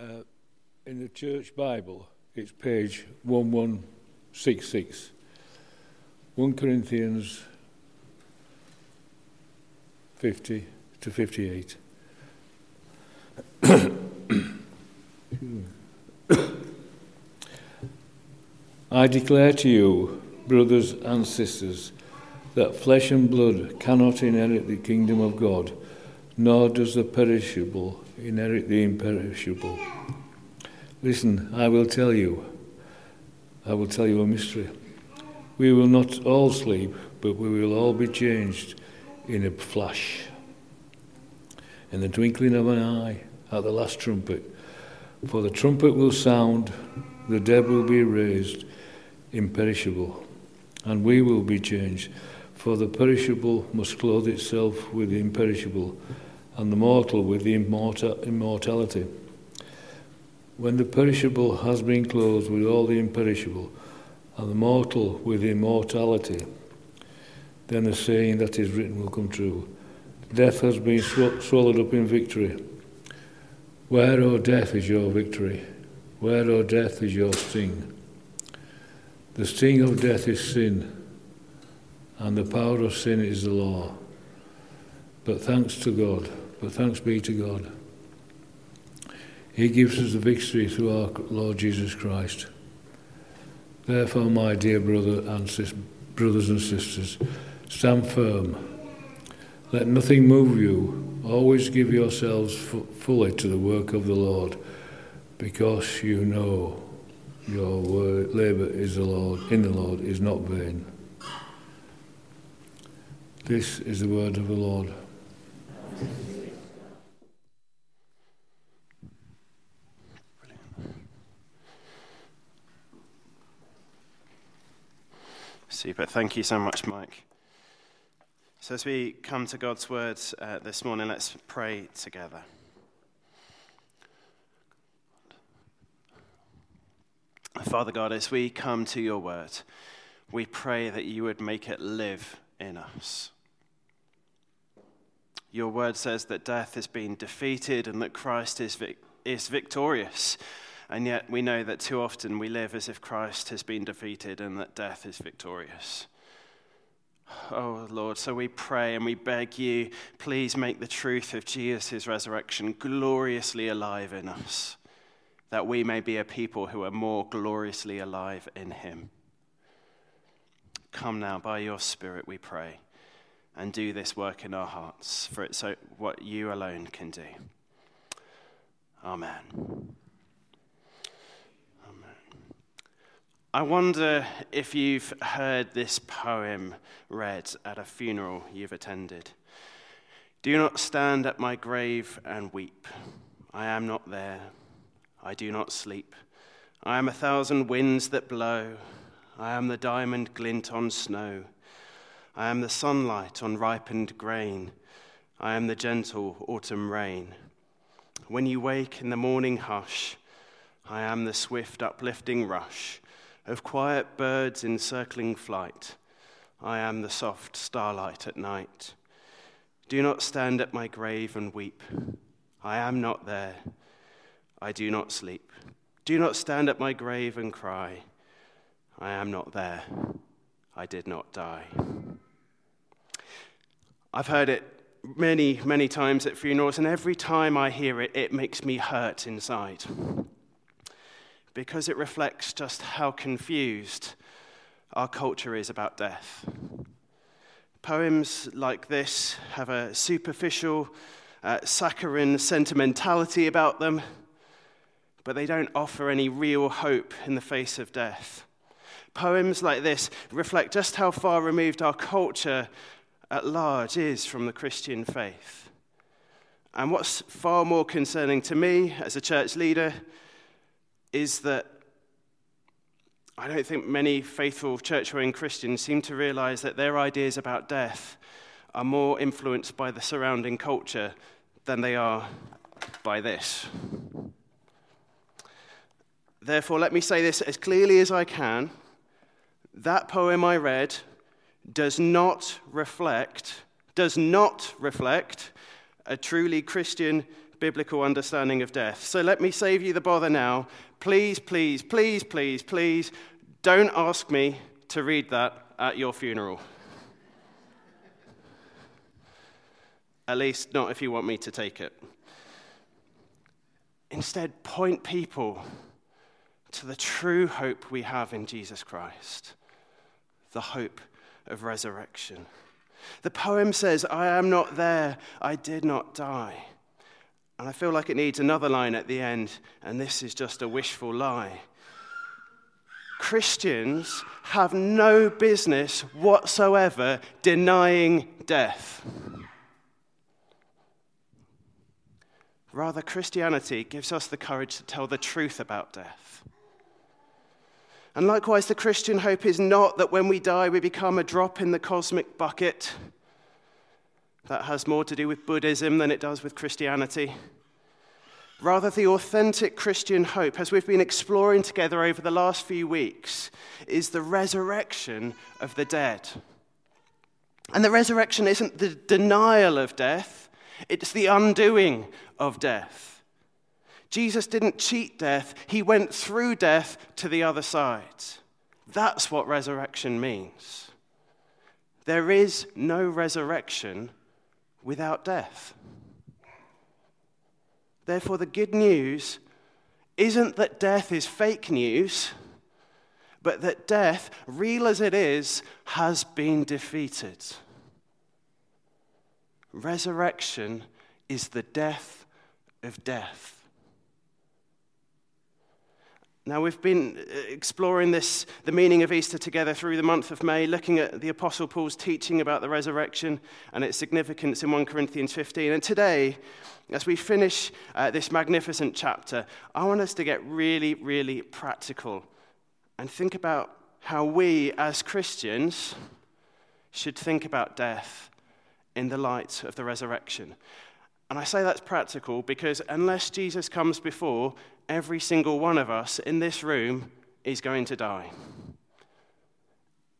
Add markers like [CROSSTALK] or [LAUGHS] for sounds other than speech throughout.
Uh, in the church Bible, it's page 1166. 1 Corinthians 50 to 58. [COUGHS] I declare to you, brothers and sisters, that flesh and blood cannot inherit the kingdom of God, nor does the perishable inherit the imperishable. Listen, I will tell you, I will tell you a mystery. We will not all sleep, but we will all be changed in a flash, in the twinkling of an eye, at the last trumpet. For the trumpet will sound, the dead will be raised imperishable, and we will be changed. For the perishable must clothe itself with the imperishable, and the mortal with the immortal, immortality. When the perishable has been clothed with all the imperishable, and the mortal with immortality, then the saying that is written will come true. Death has been sw- swallowed up in victory. Where, O oh, death, is your victory? Where, O oh, death, is your sting? The sting of death is sin, and the power of sin is the law. But thanks to God, but thanks be to God. He gives us the victory through our Lord Jesus Christ. Therefore, my dear brother and sis- brothers and sisters, stand firm. Let nothing move you. Always give yourselves f- fully to the work of the Lord, because you know your word, labour is the Lord, in the Lord is not vain. This is the word of the Lord. Super. Thank you so much, Mike. So, as we come to God's word uh, this morning, let's pray together. Father God, as we come to your word, we pray that you would make it live in us. Your word says that death has been defeated and that Christ is, vic- is victorious. And yet we know that too often we live as if Christ has been defeated and that death is victorious. Oh Lord, so we pray and we beg you, please make the truth of Jesus' resurrection gloriously alive in us that we may be a people who are more gloriously alive in Him. Come now, by your Spirit, we pray, and do this work in our hearts, for it's what you alone can do. Amen. I wonder if you've heard this poem read at a funeral you've attended. Do not stand at my grave and weep. I am not there. I do not sleep. I am a thousand winds that blow. I am the diamond glint on snow. I am the sunlight on ripened grain. I am the gentle autumn rain. When you wake in the morning hush, I am the swift uplifting rush of quiet birds in circling flight. I am the soft starlight at night. Do not stand at my grave and weep. I am not there. I do not sleep. Do not stand at my grave and cry, I am not there. I did not die. I've heard it many, many times at funerals, and every time I hear it, it makes me hurt inside. Because it reflects just how confused our culture is about death. Poems like this have a superficial, uh, saccharine sentimentality about them but they don't offer any real hope in the face of death. Poems like this reflect just how far removed our culture at large is from the Christian faith. And what's far more concerning to me as a church leader is that I don't think many faithful church going Christians seem to realize that their ideas about death are more influenced by the surrounding culture than they are by this. Therefore, let me say this as clearly as I can. That poem I read does not reflect, does not reflect a truly Christian biblical understanding of death. So let me save you the bother now. Please, please, please, please, please, don't ask me to read that at your funeral. At least, not if you want me to take it. Instead, point people to the true hope we have in Jesus Christ the hope of resurrection. The poem says, I am not there, I did not die. And I feel like it needs another line at the end, and this is just a wishful lie. Christians have no business whatsoever denying death. Rather, Christianity gives us the courage to tell the truth about death. And likewise, the Christian hope is not that when we die, we become a drop in the cosmic bucket. That has more to do with Buddhism than it does with Christianity. Rather, the authentic Christian hope, as we've been exploring together over the last few weeks, is the resurrection of the dead. And the resurrection isn't the denial of death, it's the undoing of death. Jesus didn't cheat death, he went through death to the other side. That's what resurrection means. There is no resurrection without death. Therefore, the good news isn't that death is fake news, but that death, real as it is, has been defeated. Resurrection is the death of death. Now, we've been uh, exploring this, the meaning of Easter together through the month of May, looking at the Apostle Paul's teaching about the resurrection and its significance in 1 Corinthians 15. And today, as we finish uh, this magnificent chapter, I want us to get really, really practical and think about how we as Christians should think about death in the light of the resurrection. And I say that's practical because unless Jesus comes before, every single one of us in this room is going to die.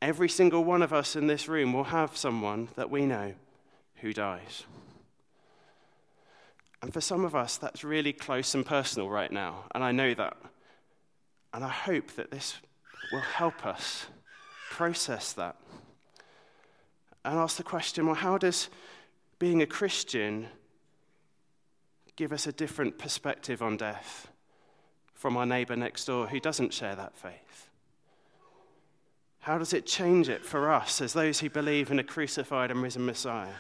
Every single one of us in this room will have someone that we know who dies. And for some of us, that's really close and personal right now, and I know that. And I hope that this will help us process that and ask the question well, how does being a Christian give us a different perspective on death from our neighbor next door who doesn't share that faith? How does it change it for us as those who believe in a crucified and risen Messiah?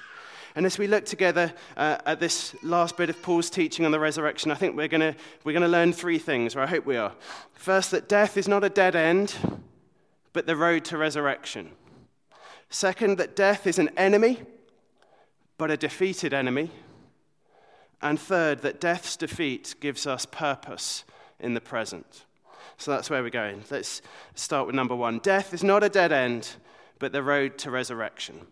And as we look together uh, at this last bit of Paul's teaching on the resurrection, I think we're going we're going to learn three things, or I hope we are. First, that death is not a dead end, but the road to resurrection. Second, that death is an enemy, but a defeated enemy. And third, that death's defeat gives us purpose in the present. So that's where we're going. Let's start with number one. Death is not a dead end, but the road to resurrection.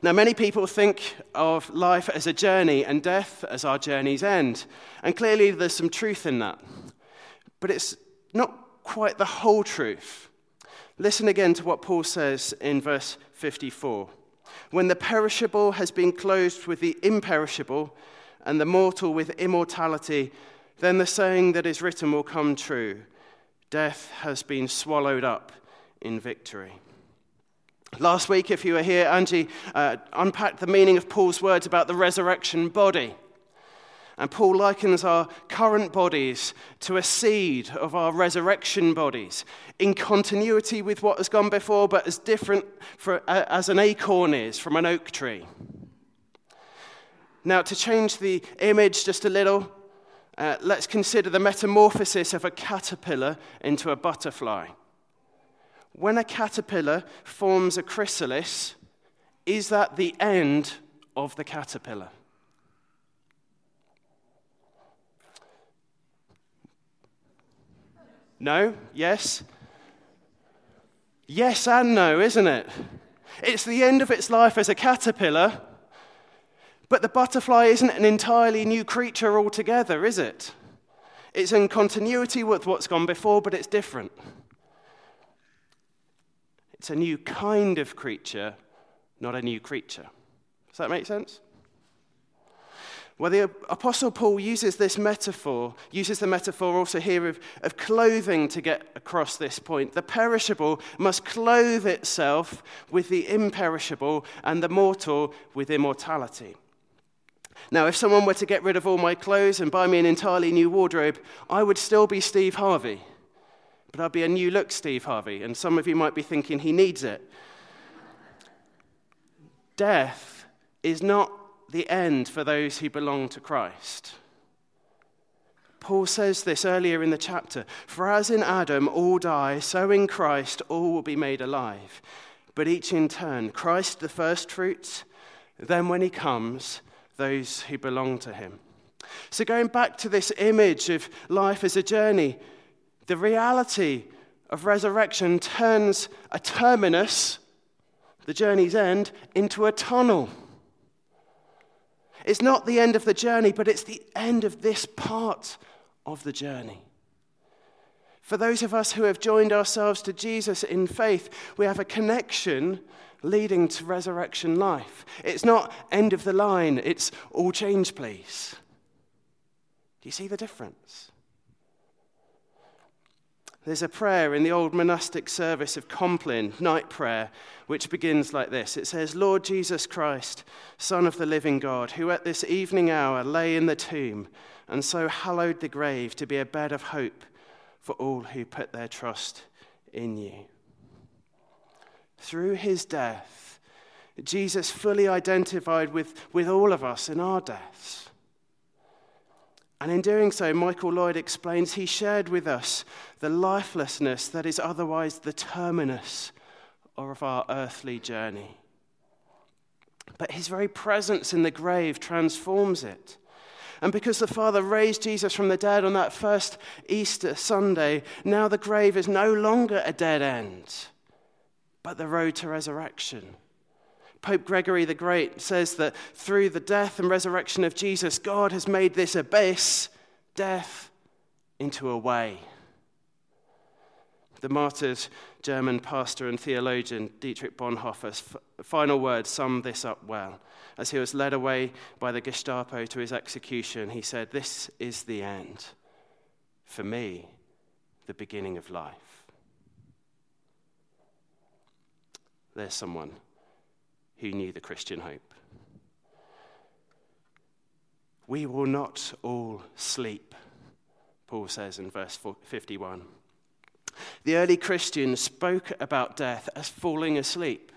Now, many people think of life as a journey and death as our journey's end. And clearly, there's some truth in that. But it's not quite the whole truth. Listen again to what Paul says in verse 54. When the perishable has been clothed with the imperishable, and the mortal with immortality, then the saying that is written will come true Death has been swallowed up in victory. Last week, if you were here, Angie uh, unpacked the meaning of Paul's words about the resurrection body. And Paul likens our current bodies to a seed of our resurrection bodies, in continuity with what has gone before, but as different for, uh, as an acorn is from an oak tree. Now, to change the image just a little, uh, let's consider the metamorphosis of a caterpillar into a butterfly. When a caterpillar forms a chrysalis, is that the end of the caterpillar? No? Yes? Yes and no, isn't it? It's the end of its life as a caterpillar but the butterfly isn't an entirely new creature altogether, is it? It's in continuity with what's gone before, but it's different. It's a new kind of creature, not a new creature. Does that make sense? Well, the Apostle Paul uses this metaphor, uses the metaphor also here of, of clothing to get across this point. The perishable must clothe itself with the imperishable, and the mortal with immortality. Now, if someone were to get rid of all my clothes and buy me an entirely new wardrobe, I would still be Steve Harvey. But I'd be a new look Steve Harvey, and some of you might be thinking he needs it. Death is not the end for those who belong to Christ. Paul says this earlier in the chapter For as in Adam all die, so in Christ all will be made alive. But each in turn Christ the first fruits, then when he comes, those who belong to him. So, going back to this image of life as a journey, the reality of resurrection turns a terminus, the journey's end, into a tunnel. It's not the end of the journey, but it's the end of this part of the journey. For those of us who have joined ourselves to Jesus in faith, we have a connection leading to resurrection life. It's not end of the line, it's all change, please. Do you see the difference? There's a prayer in the old monastic service of Compline, night prayer, which begins like this It says, Lord Jesus Christ, Son of the living God, who at this evening hour lay in the tomb and so hallowed the grave to be a bed of hope for all who put their trust in you. Through his death, Jesus fully identified with, with all of us in our deaths. And in doing so, Michael Lloyd explains he shared with us the lifelessness that is otherwise the terminus of our earthly journey. But his very presence in the grave transforms it. And because the Father raised Jesus from the dead on that first Easter Sunday, now the grave is no longer a dead end, but the road to resurrection. Pope Gregory the Great says that through the death and resurrection of Jesus, God has made this abyss, death, into a way. The martyred German pastor and theologian Dietrich Bonhoeffer's final words sum this up well. As he was led away by the Gestapo to his execution, he said, This is the end. For me, the beginning of life. There's someone who knew the Christian hope. We will not all sleep, Paul says in verse 51. The early Christians spoke about death as falling asleep.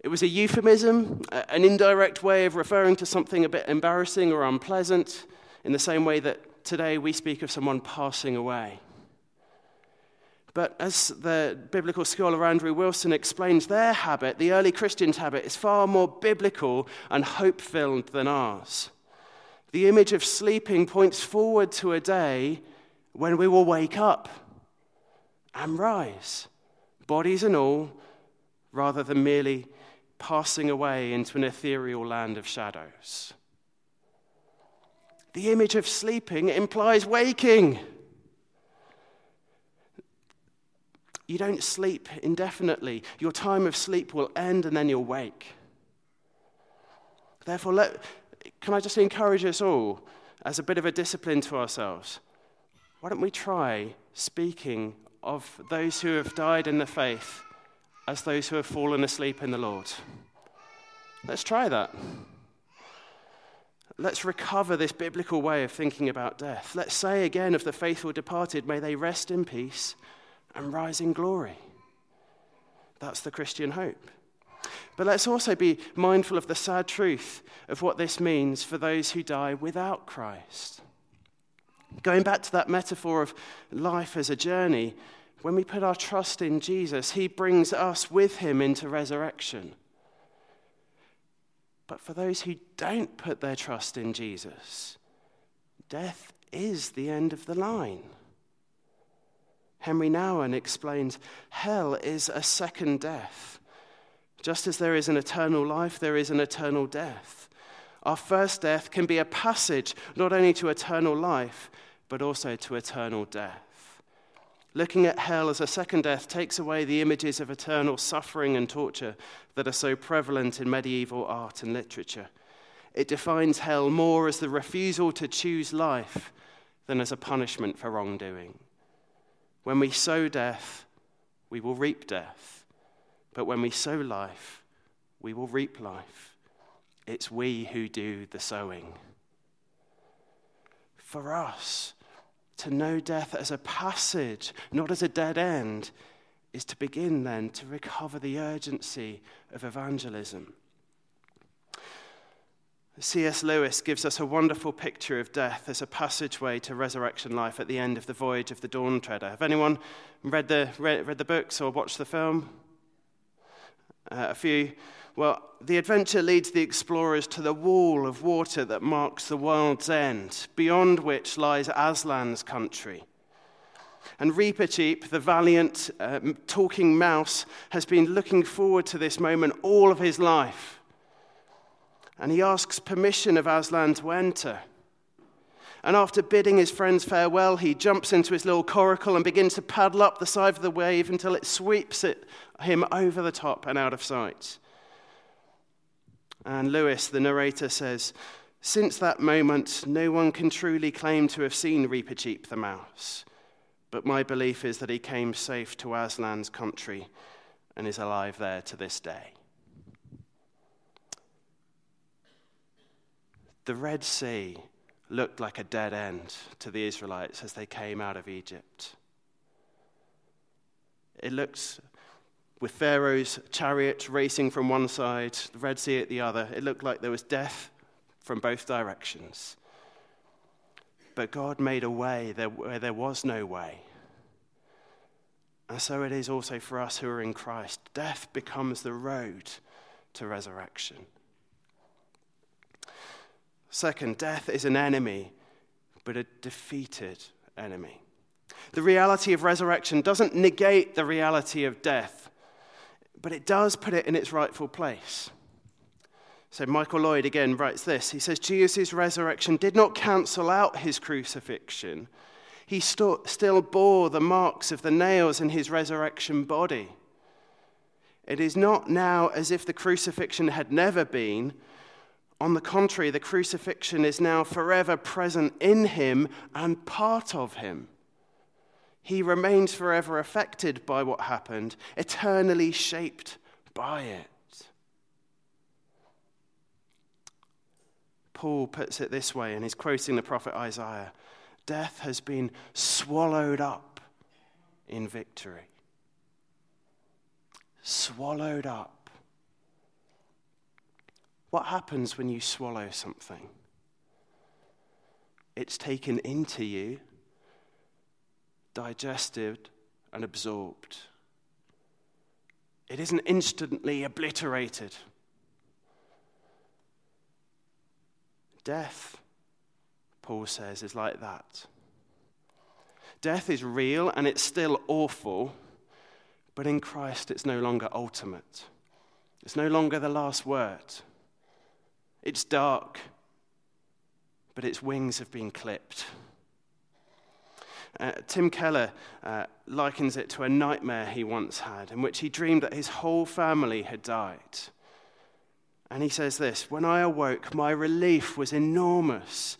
It was a euphemism, an indirect way of referring to something a bit embarrassing or unpleasant, in the same way that today we speak of someone passing away. But as the biblical scholar Andrew Wilson explains, their habit, the early Christians' habit, is far more biblical and hope filled than ours. The image of sleeping points forward to a day when we will wake up and rise, bodies and all, rather than merely passing away into an ethereal land of shadows. The image of sleeping implies waking. You don't sleep indefinitely. Your time of sleep will end and then you'll wake. Therefore, let, can I just encourage us all, as a bit of a discipline to ourselves, why don't we try speaking of those who have died in the faith as those who have fallen asleep in the Lord? Let's try that. Let's recover this biblical way of thinking about death. Let's say again of the faithful departed, may they rest in peace and rise in glory. That's the Christian hope. But let's also be mindful of the sad truth of what this means for those who die without Christ. Going back to that metaphor of life as a journey, when we put our trust in Jesus, he brings us with him into resurrection. But for those who don't put their trust in Jesus, death is the end of the line. Henry Nouwen explains hell is a second death. Just as there is an eternal life, there is an eternal death. Our first death can be a passage not only to eternal life, but also to eternal death. Looking at hell as a second death takes away the images of eternal suffering and torture that are so prevalent in medieval art and literature. It defines hell more as the refusal to choose life than as a punishment for wrongdoing. When we sow death, we will reap death. But when we sow life, we will reap life. It's we who do the sowing. For us, to know death as a passage, not as a dead end, is to begin then to recover the urgency of evangelism. C.S. Lewis gives us a wonderful picture of death as a passageway to resurrection life at the end of the voyage of the Dawn Treader. Have anyone read the, read, read the books or watched the film? Uh, a few. Well, the adventure leads the explorers to the wall of water that marks the world's end, beyond which lies Aslan's country. And Reepicheep, the valiant uh, talking mouse, has been looking forward to this moment all of his life and he asks permission of Aslan to enter. And after bidding his friends farewell, he jumps into his little coracle and begins to paddle up the side of the wave until it sweeps it, him over the top and out of sight. And Lewis, the narrator, says, Since that moment, no one can truly claim to have seen Reepicheep the mouse. But my belief is that he came safe to Aslan's country and is alive there to this day. The Red Sea looked like a dead end to the Israelites as they came out of Egypt. It looked, with Pharaoh's chariot racing from one side, the Red Sea at the other, it looked like there was death from both directions. But God made a way where there was no way. And so it is also for us who are in Christ. Death becomes the road to resurrection. Second, death is an enemy, but a defeated enemy. The reality of resurrection doesn't negate the reality of death, but it does put it in its rightful place. So, Michael Lloyd again writes this He says, Jesus' resurrection did not cancel out his crucifixion. He st- still bore the marks of the nails in his resurrection body. It is not now as if the crucifixion had never been, on the contrary, the crucifixion is now forever present in him and part of him. He remains forever affected by what happened, eternally shaped by it. Paul puts it this way, and he's quoting the prophet Isaiah Death has been swallowed up in victory. Swallowed up. What happens when you swallow something? It's taken into you, digested, and absorbed. It isn't instantly obliterated. Death, Paul says, is like that. Death is real and it's still awful, but in Christ it's no longer ultimate. It's no longer the last word. It's dark, but its wings have been clipped. Uh, Tim Keller uh, likens it to a nightmare he once had, in which he dreamed that his whole family had died. And he says this When I awoke, my relief was enormous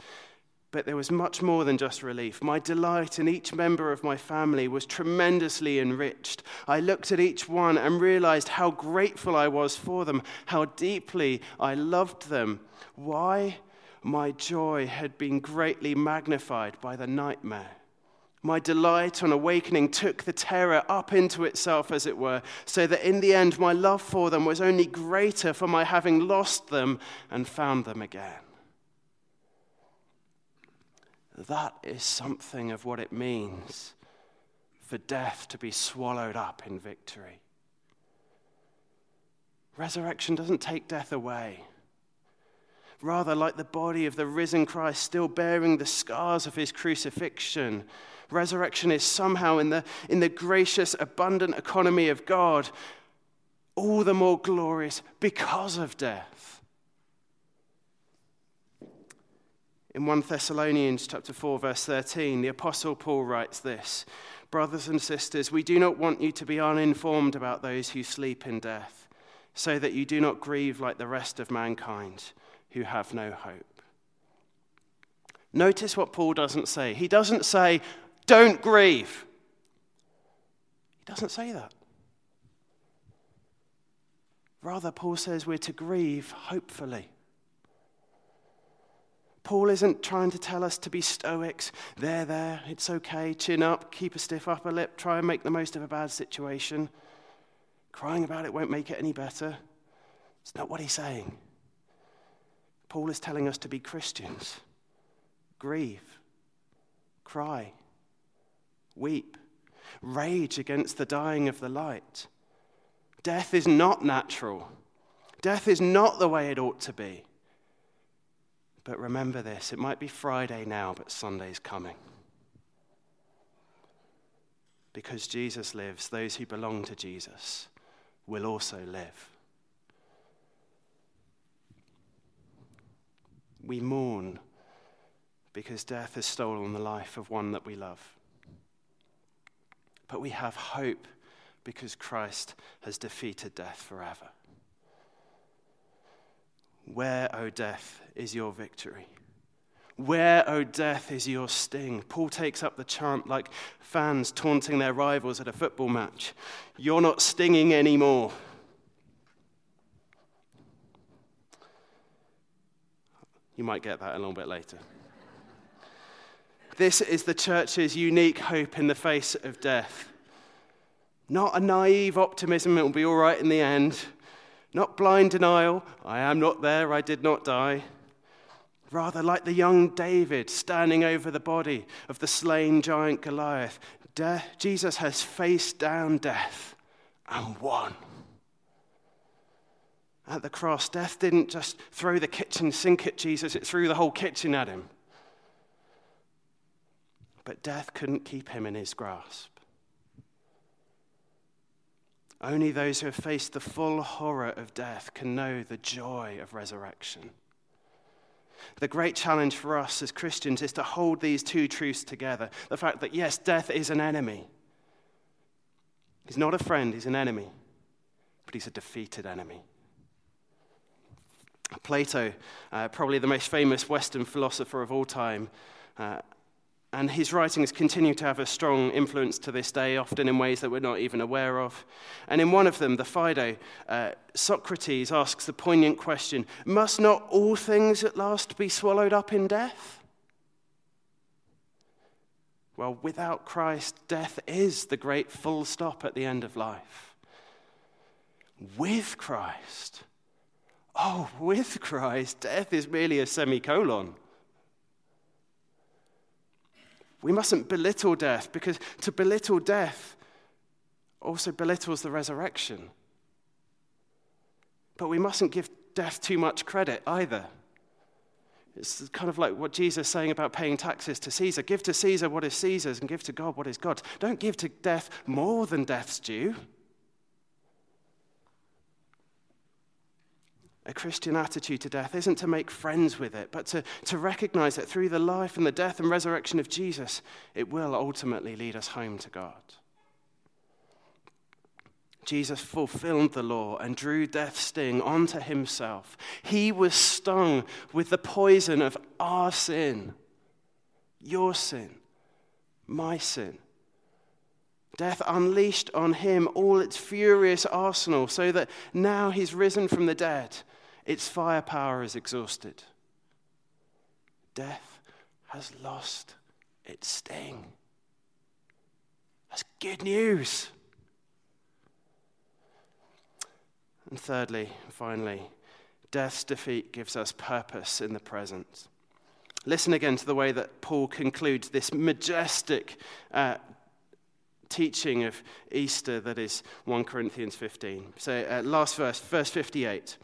but there was much more than just relief. My delight in each member of my family was tremendously enriched. I looked at each one and realized how grateful I was for them, how deeply I loved them. Why? My joy had been greatly magnified by the nightmare. My delight on awakening took the terror up into itself, as it were, so that in the end my love for them was only greater for my having lost them and found them again. That is something of what it means for death to be swallowed up in victory. Resurrection doesn't take death away. Rather, like the body of the risen Christ still bearing the scars of his crucifixion, resurrection is somehow in the, in the gracious, abundant economy of God all the more glorious because of death. In 1 Thessalonians chapter 4 verse 13, the apostle Paul writes this: Brothers and sisters, we do not want you to be uninformed about those who sleep in death, so that you do not grieve like the rest of mankind who have no hope. Notice what Paul doesn't say. He doesn't say, don't grieve. He doesn't say that. Rather, Paul says we're to grieve hopefully. Paul isn't trying to tell us to be stoics. There, there, it's okay, chin up, keep a stiff upper lip, try and make the most of a bad situation. Crying about it won't make it any better. It's not what he's saying. Paul is telling us to be Christians grieve, cry, weep, rage against the dying of the light. Death is not natural. Death is not the way it ought to be. But remember this it might be Friday now, but Sunday's coming. Because Jesus lives, those who belong to Jesus will also live. We mourn because death has stolen the life of one that we love. But we have hope because Christ has defeated death forever. Where, O oh death, is your victory? Where, O oh death, is your sting? Paul takes up the chant like fans taunting their rivals at a football match. You're not stinging anymore. You might get that a little bit later. This is the church's unique hope in the face of death. Not a naive optimism, it will be all right in the end. Not blind denial, I am not there, I did not die. Rather, like the young David standing over the body of the slain giant Goliath, death, Jesus has faced down death and won. At the cross, death didn't just throw the kitchen sink at Jesus, it threw the whole kitchen at him but death couldn't keep him in his grasp. Only those who have faced the full horror of death can know the joy of resurrection. The great challenge for us as Christians is to hold these two truths together. The fact that, yes, death is an enemy. He's not a friend, he's an enemy, but he's a defeated enemy. Plato, uh, probably the most famous Western philosopher of all time, uh, and his writings continue to have a strong influence to this day, often in ways that we're not even aware of. And in one of them, the Phaedo, uh, Socrates asks the poignant question Must not all things at last be swallowed up in death? Well, without Christ, death is the great full stop at the end of life. With Christ, oh, with Christ, death is merely a semicolon. We mustn't belittle death because to belittle death also belittles the resurrection. But we mustn't give death too much credit either. It's kind of like what Jesus is saying about paying taxes to Caesar. Give to Caesar what is Caesar's and give to God what is God's. Don't give to death more than death's due. A Christian attitude to death isn't to make friends with it, but to, to recognize that through the life and the death and resurrection of Jesus, it will ultimately lead us home to God. Jesus fulfilled the law and drew death's sting onto himself. He was stung with the poison of our sin, your sin, my sin. Death unleashed on him all its furious arsenal, so that now he's risen from the dead its firepower is exhausted. Death has lost its sting. That's good news. And thirdly, finally, death's defeat gives us purpose in the present. Listen again to the way that Paul concludes this majestic uh, teaching of Easter that is 1 Corinthians 15. So, uh, last verse, verse 58.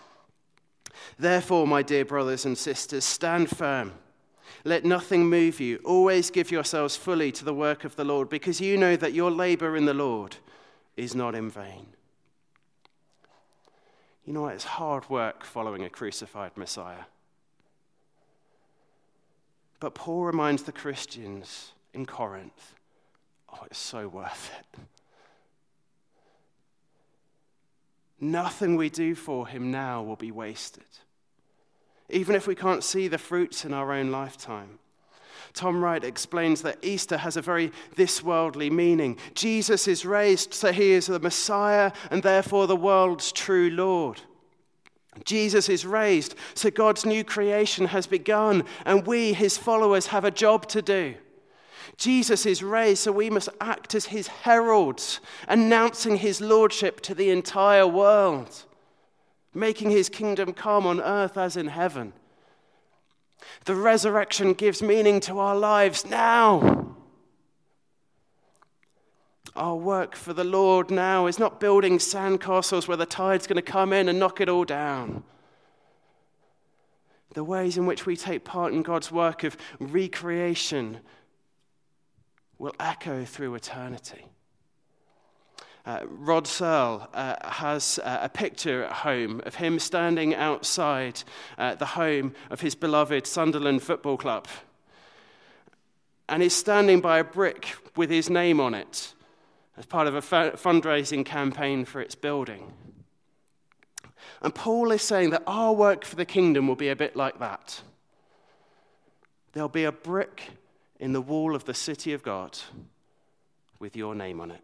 Therefore, my dear brothers and sisters, stand firm. Let nothing move you. Always give yourselves fully to the work of the Lord, because you know that your labor in the Lord is not in vain. You know, what? it's hard work following a crucified Messiah. But Paul reminds the Christians in Corinth oh, it's so worth it. Nothing we do for him now will be wasted. even if we can't see the fruits in our own lifetime. Tom Wright explains that Easter has a very this worldly meaning. Jesus is raised, so he is the Messiah and therefore the world's true Lord. Jesus is raised, so God's new creation has begun, and we, his followers, have a job to do. Jesus is raised, so we must act as his heralds, announcing his lordship to the entire world, making his kingdom come on earth as in heaven. The resurrection gives meaning to our lives now. Our work for the Lord now is not building sandcastles where the tide's going to come in and knock it all down. The ways in which we take part in God's work of recreation will echo through eternity. Uh, Rod Searle uh, has uh, a picture at home of him standing outside uh, the home of his beloved Sunderland Football Club. And he's standing by a brick with his name on it as part of a fundraising campaign for its building. And Paul is saying that our work for the kingdom will be a bit like that. There'll be a brick in the wall of the city of God with your name on it.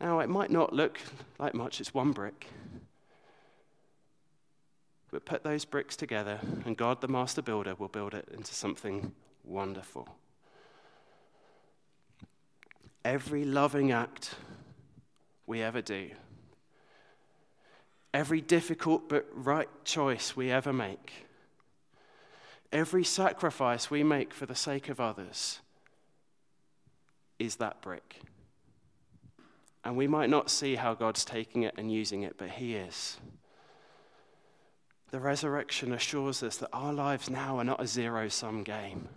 Now, it might not look like much, it's one brick. But put those bricks together, and God, the master builder, will build it into something wonderful. Every loving act we ever do, every difficult but right choice we ever make, Every sacrifice we make for the sake of others is that brick. And we might not see how God's taking it and using it, but He is. The resurrection assures us that our lives now are not a zero sum game.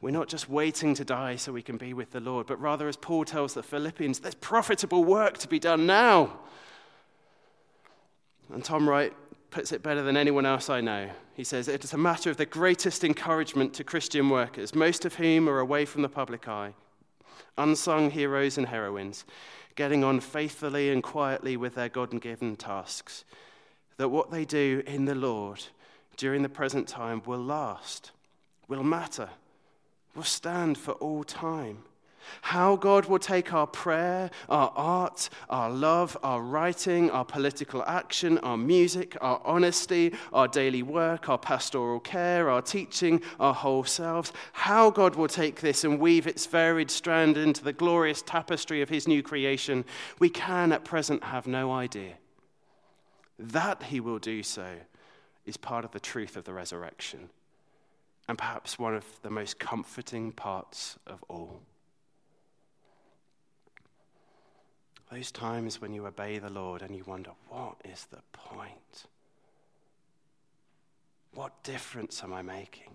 We're not just waiting to die so we can be with the Lord, but rather, as Paul tells the Philippians, there's profitable work to be done now. And Tom Wright puts it better than anyone else I know. He says, It is a matter of the greatest encouragement to Christian workers, most of whom are away from the public eye, unsung heroes and heroines, getting on faithfully and quietly with their God given tasks, that what they do in the Lord during the present time will last, will matter, will stand for all time. How God will take our prayer, our art, our love, our writing, our political action, our music, our honesty, our daily work, our pastoral care, our teaching, our whole selves. How God will take this and weave its varied strand into the glorious tapestry of His new creation, we can at present have no idea. That He will do so is part of the truth of the resurrection, and perhaps one of the most comforting parts of all. Those times when you obey the Lord and you wonder, what is the point? What difference am I making?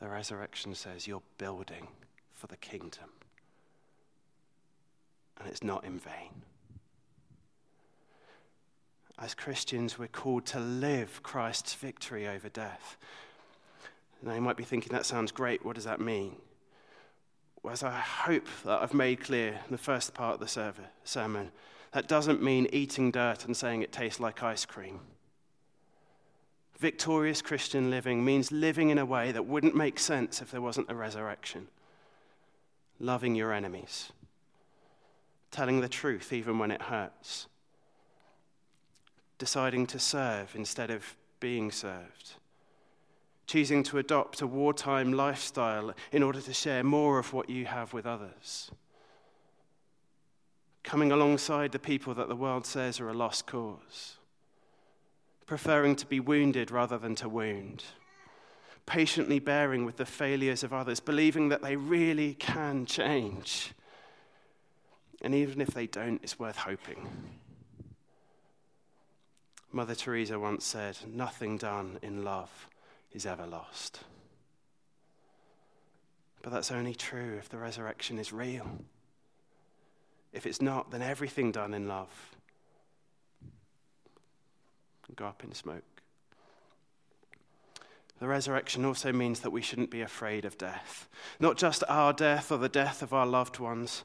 The resurrection says you're building for the kingdom. And it's not in vain. As Christians, we're called to live Christ's victory over death. Now, you might be thinking, that sounds great. What does that mean? As I hope that I've made clear in the first part of the sermon, that doesn't mean eating dirt and saying it tastes like ice cream. Victorious Christian living means living in a way that wouldn't make sense if there wasn't a resurrection. Loving your enemies, telling the truth even when it hurts, deciding to serve instead of being served choosing to adopt a wartime lifestyle in order to share more of what you have with others. Coming alongside the people that the world says are a lost cause. Preferring to be wounded rather than to wound. Patiently bearing with the failures of others, believing that they really can change. And even if they don't, it's worth hoping. Mother Teresa once said, Nothing done in love is ever lost. But that's only true if the resurrection is real. If it's not, then everything done in love go up in smoke. The resurrection also means that we shouldn't be afraid of death. Not just our death or the death of our loved ones,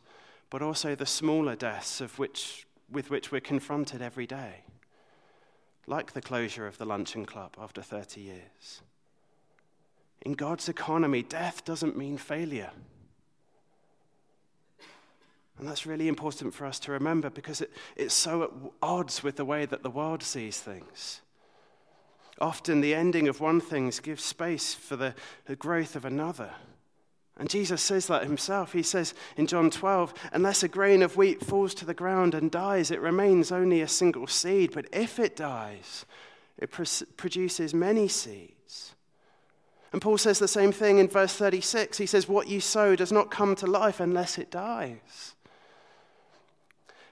but also the smaller deaths of which with which we're confronted every day, like the closure of the luncheon club after 30 years. In God's economy, death doesn't mean failure. And that's really important for us to remember because it, it's so at odds with the way that the world sees things. Often the ending of one thing gives space for the, the growth of another. And Jesus says that himself. He says in John 12, unless a grain of wheat falls to the ground and dies, it remains only a single seed. But if it dies, it produces many seeds. And Paul says the same thing in verse 36. He says, What you sow does not come to life unless it dies.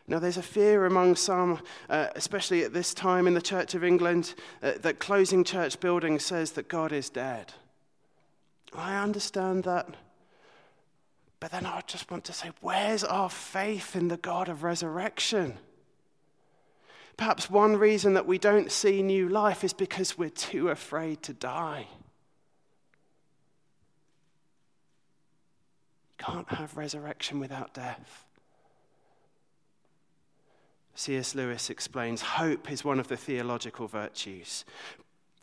Now, there's a fear among some, uh, especially at this time in the Church of England, uh, that closing church buildings says that God is dead. I understand that. But then I just want to say, where's our faith in the God of resurrection? Perhaps one reason that we don't see new life is because we're too afraid to die. Can't have resurrection without death. C.S. Lewis explains hope is one of the theological virtues.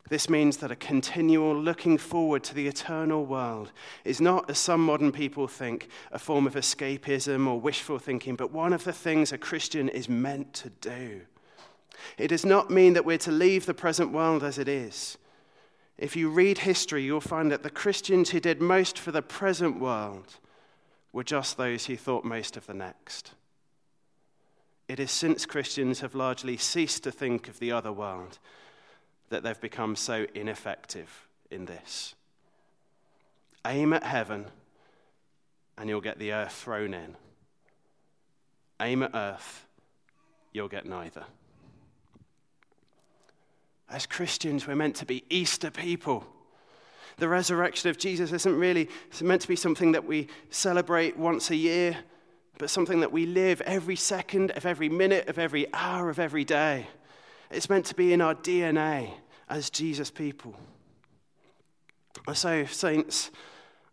This means that a continual looking forward to the eternal world is not, as some modern people think, a form of escapism or wishful thinking, but one of the things a Christian is meant to do. It does not mean that we're to leave the present world as it is. If you read history, you'll find that the Christians who did most for the present world were just those who thought most of the next. It is since Christians have largely ceased to think of the other world that they've become so ineffective in this. Aim at heaven, and you'll get the earth thrown in. Aim at earth, you'll get neither. As Christians, we're meant to be Easter people. The resurrection of Jesus isn't really meant to be something that we celebrate once a year but something that we live every second of every minute of every hour of every day. It's meant to be in our DNA as Jesus people. So, saints,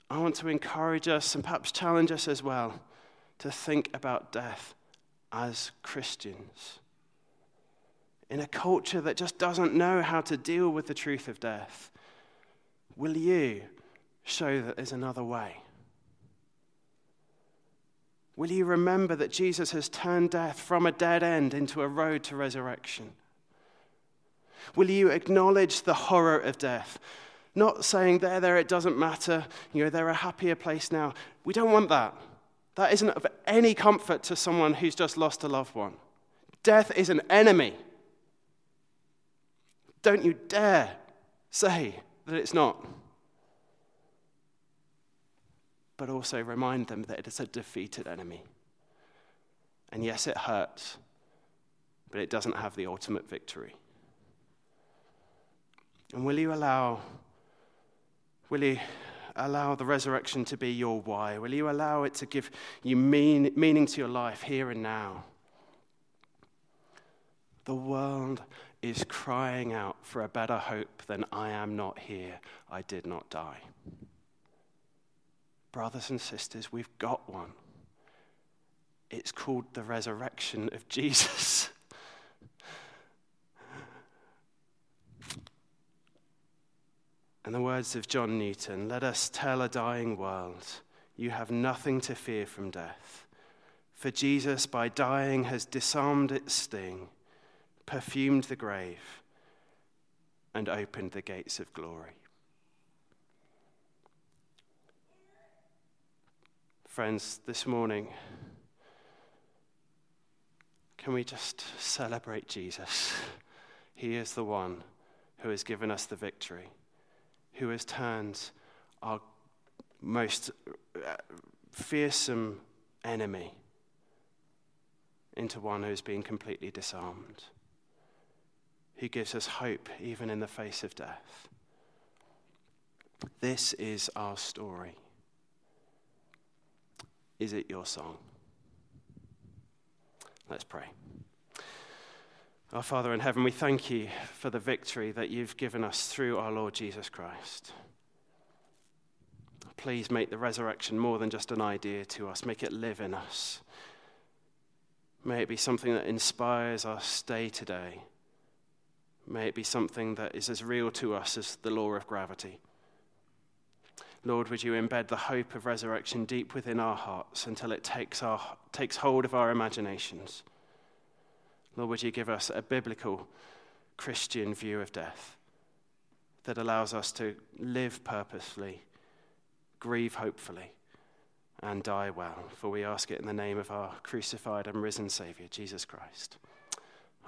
I want to encourage us and perhaps challenge us as well to think about death as Christians. In a culture that just doesn't know how to deal with the truth of death, will you show that there's another way? Will you remember that Jesus has turned death from a dead end into a road to resurrection? Will you acknowledge the horror of death? Not saying, there, there, it doesn't matter, you know, they're a happier place now. We don't want that. That isn't of any comfort to someone who's just lost a loved one. Death is an enemy. Don't you dare say that it's not but also remind them that it is a defeated enemy. And yes, it hurts, but it doesn't have the ultimate victory. And will you allow, will you allow the resurrection to be your why? Will you allow it to give you mean, meaning to your life here and now? The world is crying out for a better hope than I am not here, I did not die brothers and sisters, we've got one. It's called the resurrection of [LAUGHS] Jesus. and the words of John Newton let us tell a dying world, you have nothing to fear from death. For Jesus, by dying, has disarmed its sting, perfumed the grave, and opened the gates of glory. Friends, this morning, can we just celebrate Jesus? He is the one who has given us the victory, who has turned our most uh, fearsome enemy into one who's been completely disarmed, who gives us hope even in the face of death. This is our story. Is it your song? Let's pray. Our Father in heaven, we thank you for the victory that you've given us through our Lord Jesus Christ. Please make the resurrection more than just an idea to us, make it live in us. May it be something that inspires us day to day. May it be something that is as real to us as the law of gravity. Lord, would you embed the hope of resurrection deep within our hearts until it takes, our, takes hold of our imaginations? Lord, would you give us a biblical Christian view of death that allows us to live purposefully, grieve hopefully, and die well? For we ask it in the name of our crucified and risen Saviour, Jesus Christ.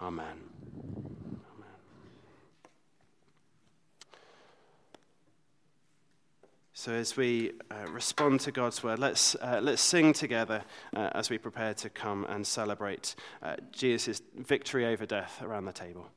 Amen. So, as we uh, respond to God's word, let's, uh, let's sing together uh, as we prepare to come and celebrate uh, Jesus' victory over death around the table.